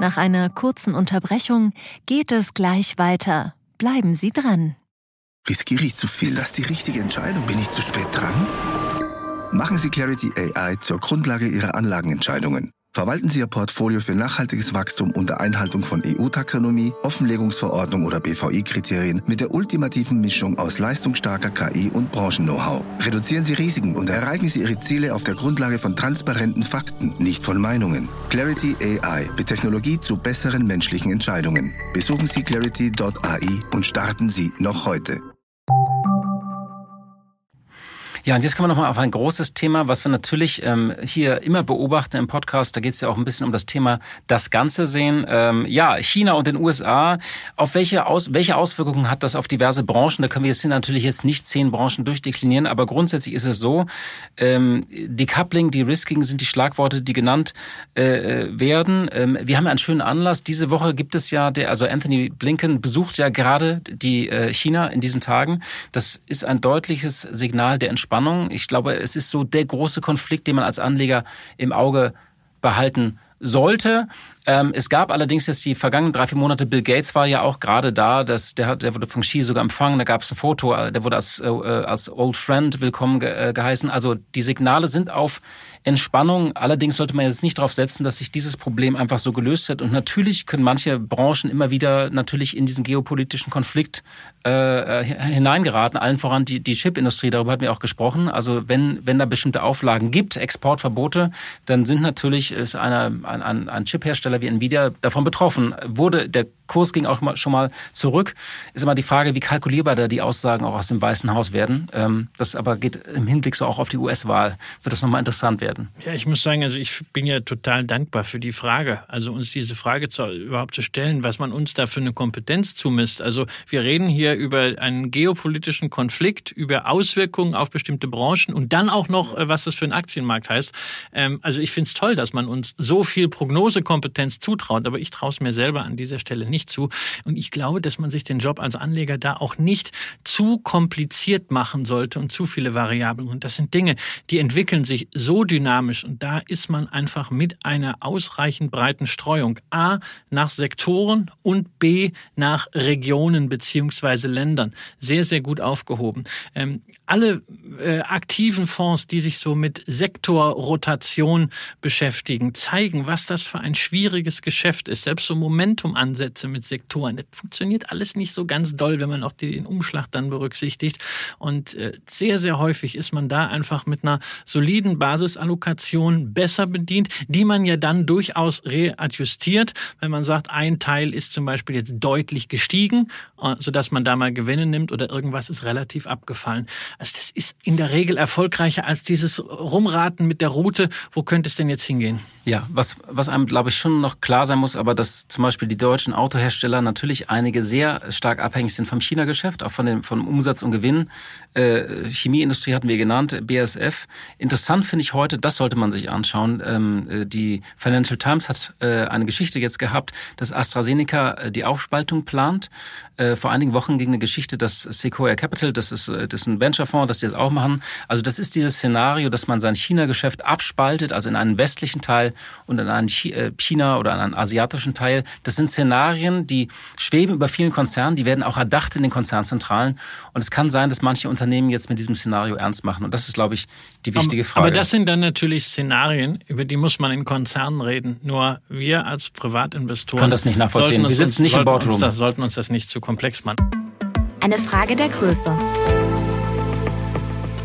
Nach einer kurzen Unterbrechung geht es gleich weiter. Bleiben Sie dran. Riskiere ich zu viel? Das ist die richtige Entscheidung. Bin ich zu spät dran? Machen Sie Clarity AI zur Grundlage Ihrer Anlagenentscheidungen. Verwalten Sie Ihr Portfolio für nachhaltiges Wachstum unter Einhaltung von EU-Taxonomie, Offenlegungsverordnung oder BVI-Kriterien mit der ultimativen Mischung aus leistungsstarker KI und Branchen-Know-how. Reduzieren Sie Risiken und erreichen Sie Ihre Ziele auf der Grundlage von transparenten Fakten, nicht von Meinungen. Clarity AI mit Technologie zu besseren menschlichen Entscheidungen. Besuchen Sie clarity.ai und starten Sie noch heute. Ja, und jetzt kommen wir nochmal auf ein großes Thema, was wir natürlich ähm, hier immer beobachten im Podcast. Da geht es ja auch ein bisschen um das Thema das Ganze sehen. Ähm, ja, China und den USA. Auf welche, Aus welche Auswirkungen hat das auf diverse Branchen? Da können wir jetzt hier natürlich jetzt nicht zehn Branchen durchdeklinieren, aber grundsätzlich ist es so, ähm, Decoupling, De-Risking sind die Schlagworte, die genannt äh, werden. Ähm, wir haben ja einen schönen Anlass. Diese Woche gibt es ja, der, also Anthony Blinken besucht ja gerade die äh, China in diesen Tagen. Das ist ein deutliches Signal der Entspannung. Ich glaube, es ist so der große Konflikt, den man als Anleger im Auge behalten sollte. Ähm, es gab allerdings jetzt die vergangenen drei, vier Monate, Bill Gates war ja auch gerade da, dass der, der wurde von Xi sogar empfangen, da gab es ein Foto, äh, der wurde als, äh, als Old Friend willkommen ge, äh, geheißen. Also die Signale sind auf Entspannung. Allerdings sollte man jetzt nicht darauf setzen, dass sich dieses Problem einfach so gelöst hat. Und natürlich können manche Branchen immer wieder natürlich in diesen geopolitischen Konflikt äh, hineingeraten. Allen voran die, die Chipindustrie, darüber hatten wir auch gesprochen. Also wenn, wenn da bestimmte Auflagen gibt, Exportverbote, dann sind natürlich ist eine, ein, ein, ein Chiphersteller wie Nvidia davon betroffen. Wurde der Kurs ging auch schon mal zurück. Ist immer die Frage, wie kalkulierbar da die Aussagen auch aus dem Weißen Haus werden. Ähm, das aber geht im Hinblick so auch auf die US-Wahl, wird das nochmal interessant werden. Ja, ich muss sagen, also ich bin ja total dankbar für die Frage. Also uns diese Frage zu, überhaupt zu stellen, was man uns da für eine Kompetenz zumisst. Also wir reden hier über einen geopolitischen Konflikt, über Auswirkungen auf bestimmte Branchen und dann auch noch, äh, was das für einen Aktienmarkt heißt. Ähm, also ich finde es toll, dass man uns so viel Prognosekompetenz zutraut, aber ich traue es mir selber an dieser Stelle nicht nicht zu. Und ich glaube, dass man sich den Job als Anleger da auch nicht zu kompliziert machen sollte und zu viele Variablen. Und das sind Dinge, die entwickeln sich so dynamisch. Und da ist man einfach mit einer ausreichend breiten Streuung A nach Sektoren und B nach Regionen beziehungsweise Ländern sehr, sehr gut aufgehoben. Ähm, alle äh, aktiven Fonds, die sich so mit Sektorrotation beschäftigen, zeigen, was das für ein schwieriges Geschäft ist. Selbst so Momentumansätze Ansätze mit Sektoren. Das funktioniert alles nicht so ganz doll, wenn man auch den Umschlag dann berücksichtigt. Und äh, sehr, sehr häufig ist man da einfach mit einer soliden Basisallokation besser bedient, die man ja dann durchaus readjustiert, wenn man sagt, ein Teil ist zum Beispiel jetzt deutlich gestiegen, äh, sodass man da mal Gewinne nimmt oder irgendwas ist relativ abgefallen. Also das ist in der Regel erfolgreicher als dieses Rumraten mit der Route. Wo könnte es denn jetzt hingehen? Ja, was, was einem, glaube ich, schon noch klar sein muss, aber dass zum Beispiel die deutschen Autohersteller natürlich einige sehr stark abhängig sind vom China-Geschäft, auch von dem, vom Umsatz und Gewinn. Äh, Chemieindustrie hatten wir genannt, BSF. Interessant finde ich heute, das sollte man sich anschauen. Ähm, äh, die Financial Times hat äh, eine Geschichte jetzt gehabt, dass AstraZeneca äh, die Aufspaltung plant. Äh, vor einigen Wochen ging eine Geschichte, dass Sequoia Capital, das ist, äh, das ist ein Venture-Fonds, dass die das auch machen. Also das ist dieses Szenario, dass man sein China-Geschäft abspaltet, also in einen westlichen Teil und in einen China oder in einen asiatischen Teil. Das sind Szenarien, die schweben über vielen Konzernen, die werden auch erdacht in den Konzernzentralen. Und es kann sein, dass manche Unternehmen jetzt mit diesem Szenario ernst machen. Und das ist, glaube ich, die wichtige Frage. Aber das sind dann natürlich Szenarien, über die muss man in Konzernen reden. Nur wir als Privatinvestoren können das nicht nachvollziehen. Wir sitzen nicht im Boardroom. Das, sollten uns das nicht zu komplex machen. Eine Frage der Größe.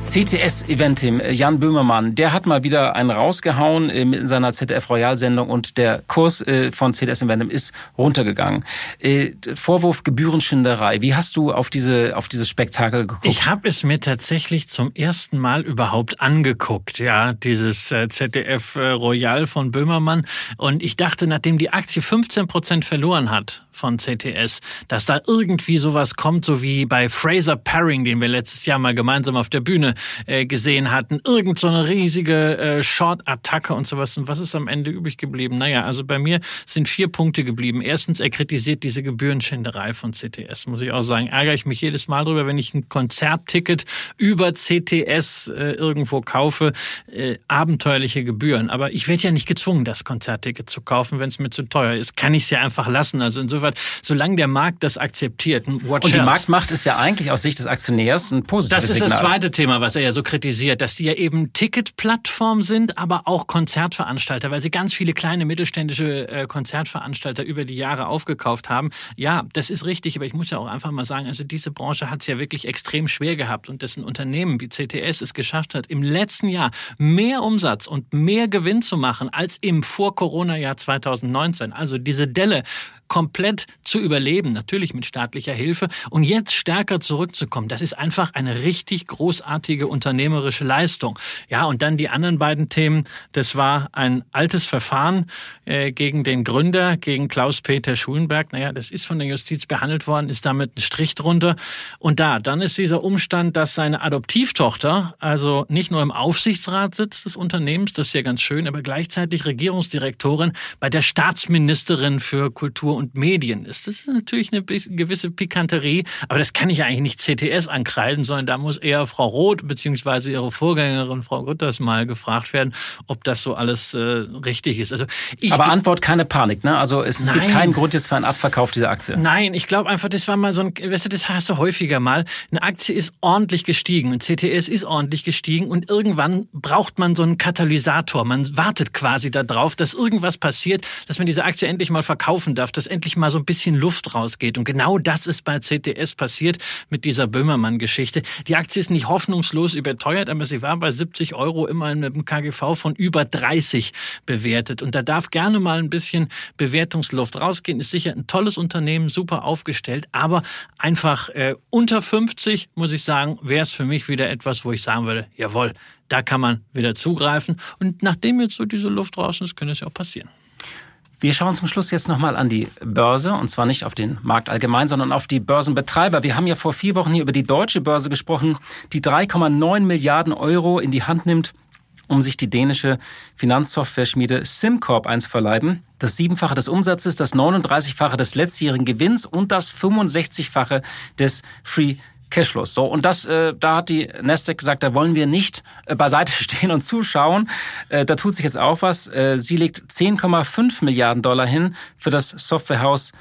CTS-Eventim, äh, Jan Böhmermann, der hat mal wieder einen rausgehauen äh, in seiner ZDF-Royal-Sendung und der Kurs äh, von CTS-Eventim ist runtergegangen. Vorwurf Gebührenschinderei. Wie hast du auf diese auf dieses Spektakel geguckt? Ich habe es mir tatsächlich zum ersten Mal überhaupt angeguckt, ja, dieses ZDF Royal von Böhmermann und ich dachte, nachdem die Aktie 15 Prozent verloren hat von CTS, dass da irgendwie sowas kommt, so wie bei Fraser Paring, den wir letztes Jahr mal gemeinsam auf der Bühne äh, gesehen hatten. Irgend so eine riesige äh, Short-Attacke und sowas. Und was ist am Ende übrig geblieben? Naja, also bei mir sind vier Punkte geblieben. Erstens, er kritisiert diese Gebührenschinderei von CTS, muss ich auch sagen. Ärgere ich mich jedes Mal drüber, wenn ich ein Konzertticket über CTS äh, irgendwo kaufe. Äh, abenteuerliche Gebühren. Aber ich werde ja nicht gezwungen, das Konzertticket zu kaufen, wenn es mir zu teuer ist. Kann ich es ja einfach lassen. Also insofern, solange der Markt das akzeptiert. und die Marktmacht ist ja eigentlich aus Sicht des Aktionärs ein positives Das ist Signal. das zweite Thema was er ja so kritisiert, dass die ja eben Ticketplattform sind, aber auch Konzertveranstalter, weil sie ganz viele kleine mittelständische äh, Konzertveranstalter über die Jahre aufgekauft haben. Ja, das ist richtig, aber ich muss ja auch einfach mal sagen, also diese Branche hat es ja wirklich extrem schwer gehabt und dessen Unternehmen wie CTS es geschafft hat, im letzten Jahr mehr Umsatz und mehr Gewinn zu machen als im Vor-Corona-Jahr 2019. Also diese Delle komplett zu überleben, natürlich mit staatlicher Hilfe und jetzt stärker zurückzukommen. Das ist einfach eine richtig großartige unternehmerische Leistung. Ja, und dann die anderen beiden Themen. Das war ein altes Verfahren äh, gegen den Gründer, gegen Klaus-Peter Schulenberg. Naja, das ist von der Justiz behandelt worden, ist damit ein Strich drunter. Und da, dann ist dieser Umstand, dass seine Adoptivtochter also nicht nur im Aufsichtsrat sitzt des Unternehmens, das ist ja ganz schön, aber gleichzeitig Regierungsdirektorin bei der Staatsministerin für Kultur und Medien ist. Das ist natürlich eine gewisse Pikanterie, aber das kann ich eigentlich nicht CTS ankreiden, sondern da muss eher Frau Roth beziehungsweise ihre Vorgängerin Frau Gutters mal gefragt werden, ob das so alles äh, richtig ist. Also ich, aber Antwort keine Panik, ne? Also es, es gibt keinen Grund jetzt für einen Abverkauf dieser Aktie. Nein, ich glaube einfach, das war mal so ein, weißt du, das hast du häufiger mal. Eine Aktie ist ordentlich gestiegen, ein CTS ist ordentlich gestiegen und irgendwann braucht man so einen Katalysator. Man wartet quasi darauf, dass irgendwas passiert, dass man diese Aktie endlich mal verkaufen darf, dass endlich mal so ein bisschen Luft rausgeht. Und genau das ist bei CTS passiert mit dieser Böhmermann-Geschichte. Die Aktie ist nicht hoffnungslos überteuert, aber sie war bei 70 Euro immerhin mit einem KGV von über 30 bewertet. Und da darf gerne mal ein bisschen Bewertungsluft rausgehen. Ist sicher ein tolles Unternehmen, super aufgestellt, aber einfach äh, unter 50, muss ich sagen, wäre es für mich wieder etwas, wo ich sagen würde, jawohl, da kann man wieder zugreifen. Und nachdem jetzt so diese Luft draußen ist, könnte es ja auch passieren. Wir schauen zum Schluss jetzt nochmal an die Börse und zwar nicht auf den Markt allgemein, sondern auf die Börsenbetreiber. Wir haben ja vor vier Wochen hier über die deutsche Börse gesprochen, die 3,9 Milliarden Euro in die Hand nimmt, um sich die dänische Finanzsoftware-Schmiede SimCorp einzuverleiben. Das Siebenfache des Umsatzes, das 39-fache des letztjährigen Gewinns und das 65-fache des Free Cashflows. So, und das, äh, da hat die Nasdaq gesagt, da wollen wir nicht äh, beiseite stehen und zuschauen. Äh, da tut sich jetzt auch was. Äh, sie legt 10,5 Milliarden Dollar hin für das Softwarehaus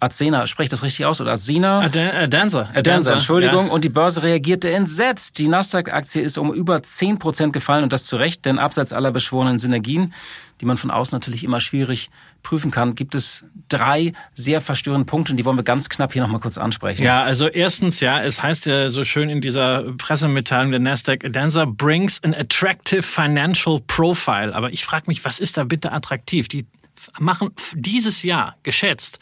Azena, spricht das richtig aus? Oder Azena? Adanza. Adanza, Entschuldigung. Ja. Und die Börse reagierte entsetzt. Die Nasdaq-Aktie ist um über 10 Prozent gefallen und das zu Recht, denn abseits aller beschworenen Synergien, die man von außen natürlich immer schwierig prüfen kann, gibt es drei sehr verstörende Punkte und die wollen wir ganz knapp hier nochmal kurz ansprechen. Ja, also erstens, ja, es heißt ja so schön in dieser Pressemitteilung der Nasdaq, Adanza brings an attractive financial profile. Aber ich frage mich, was ist da bitte attraktiv? Die machen dieses Jahr geschätzt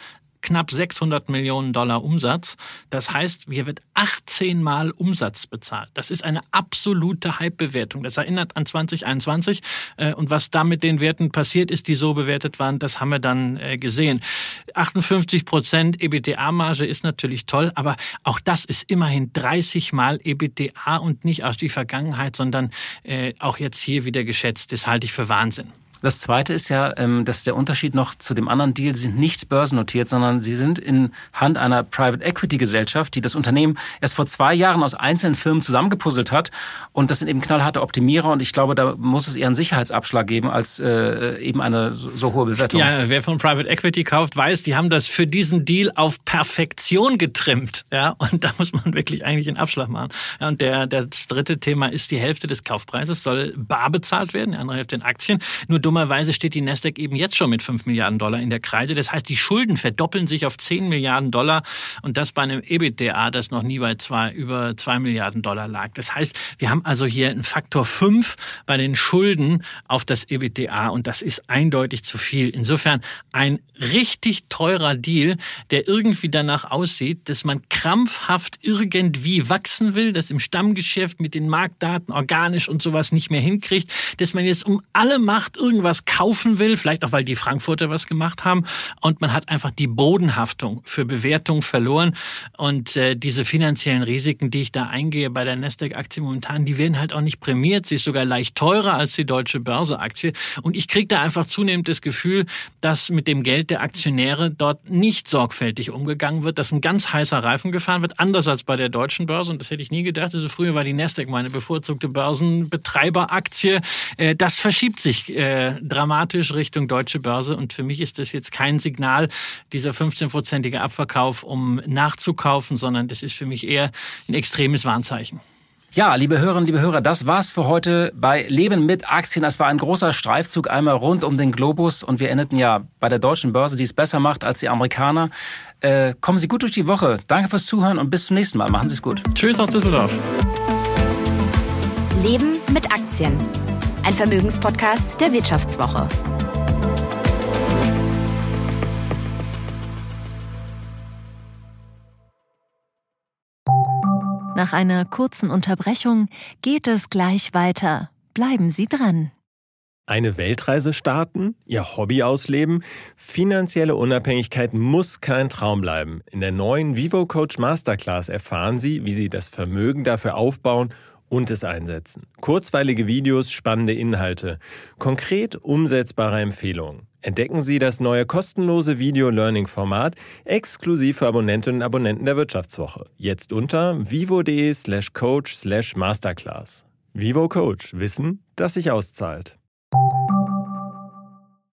knapp 600 Millionen Dollar Umsatz. Das heißt, hier wird 18 Mal Umsatz bezahlt. Das ist eine absolute Hype-Bewertung. Das erinnert an 2021. Äh, und was da mit den Werten passiert ist, die so bewertet waren, das haben wir dann äh, gesehen. 58 Prozent EBITDA-Marge ist natürlich toll, aber auch das ist immerhin 30 Mal EBITDA und nicht aus die Vergangenheit, sondern äh, auch jetzt hier wieder geschätzt. Das halte ich für Wahnsinn. Das Zweite ist ja, ähm, dass der Unterschied noch zu dem anderen Deal, sie sind nicht börsennotiert, sondern sie sind in Hand einer Private Equity Gesellschaft, die das Unternehmen erst vor zwei Jahren aus einzelnen Firmen zusammengepuzzelt hat. Und das sind eben knallharte Optimierer. Und ich glaube, da muss es eher einen Sicherheitsabschlag geben als äh, eben eine so hohe Bewertung. Ja, wer von Private Equity kauft, weiß, die haben das für diesen Deal auf Perfektion getrimmt. Ja, und da muss man wirklich eigentlich einen Abschlag machen. Ja, und der, das dritte Thema ist, die Hälfte des Kaufpreises soll bar bezahlt werden, die andere Hälfte in Aktien. Nur dummerweise steht die Nasdaq eben jetzt schon mit 5 Milliarden Dollar in der Kreide. Das heißt, die Schulden verdoppeln sich auf 10 Milliarden Dollar und das bei einem EBITDA, das noch nie bei zwei, über 2 Milliarden Dollar lag. Das heißt, wir haben also hier einen Faktor 5 bei den Schulden auf das EBITDA und das ist eindeutig zu viel. Insofern ein richtig teurer Deal, der irgendwie danach aussieht, dass man krampfhaft irgendwie wachsen will, das im Stammgeschäft mit den Marktdaten organisch und sowas nicht mehr hinkriegt, dass man jetzt um alle Macht irgendwie irgendwas kaufen will, vielleicht auch weil die Frankfurter was gemacht haben und man hat einfach die Bodenhaftung für Bewertung verloren und äh, diese finanziellen Risiken, die ich da eingehe bei der Nasdaq-Aktie momentan, die werden halt auch nicht prämiert. Sie ist sogar leicht teurer als die deutsche Börseaktie und ich kriege da einfach zunehmend das Gefühl, dass mit dem Geld der Aktionäre dort nicht sorgfältig umgegangen wird, dass ein ganz heißer Reifen gefahren wird, anders als bei der deutschen Börse und das hätte ich nie gedacht. Also früher war die Nasdaq meine bevorzugte Börsenbetreiberaktie. Äh, das verschiebt sich äh, dramatisch Richtung deutsche Börse. Und für mich ist das jetzt kein Signal, dieser 15-prozentige Abverkauf, um nachzukaufen, sondern das ist für mich eher ein extremes Warnzeichen. Ja, liebe Hörerinnen, liebe Hörer, das war's für heute bei Leben mit Aktien. Das war ein großer Streifzug einmal rund um den Globus und wir endeten ja bei der deutschen Börse, die es besser macht als die Amerikaner. Äh, kommen Sie gut durch die Woche. Danke fürs Zuhören und bis zum nächsten Mal. Machen Sie es gut. Tschüss aus Düsseldorf. Leben mit Aktien ein Vermögenspodcast der Wirtschaftswoche. Nach einer kurzen Unterbrechung geht es gleich weiter. Bleiben Sie dran. Eine Weltreise starten, Ihr Hobby ausleben, finanzielle Unabhängigkeit muss kein Traum bleiben. In der neuen VivoCoach Masterclass erfahren Sie, wie Sie das Vermögen dafür aufbauen und es einsetzen. Kurzweilige Videos, spannende Inhalte, konkret umsetzbare Empfehlungen. Entdecken Sie das neue kostenlose Video-Learning-Format exklusiv für Abonnentinnen und Abonnenten der Wirtschaftswoche. Jetzt unter vivo.de slash coach slash masterclass. Vivo Coach. Wissen, das sich auszahlt.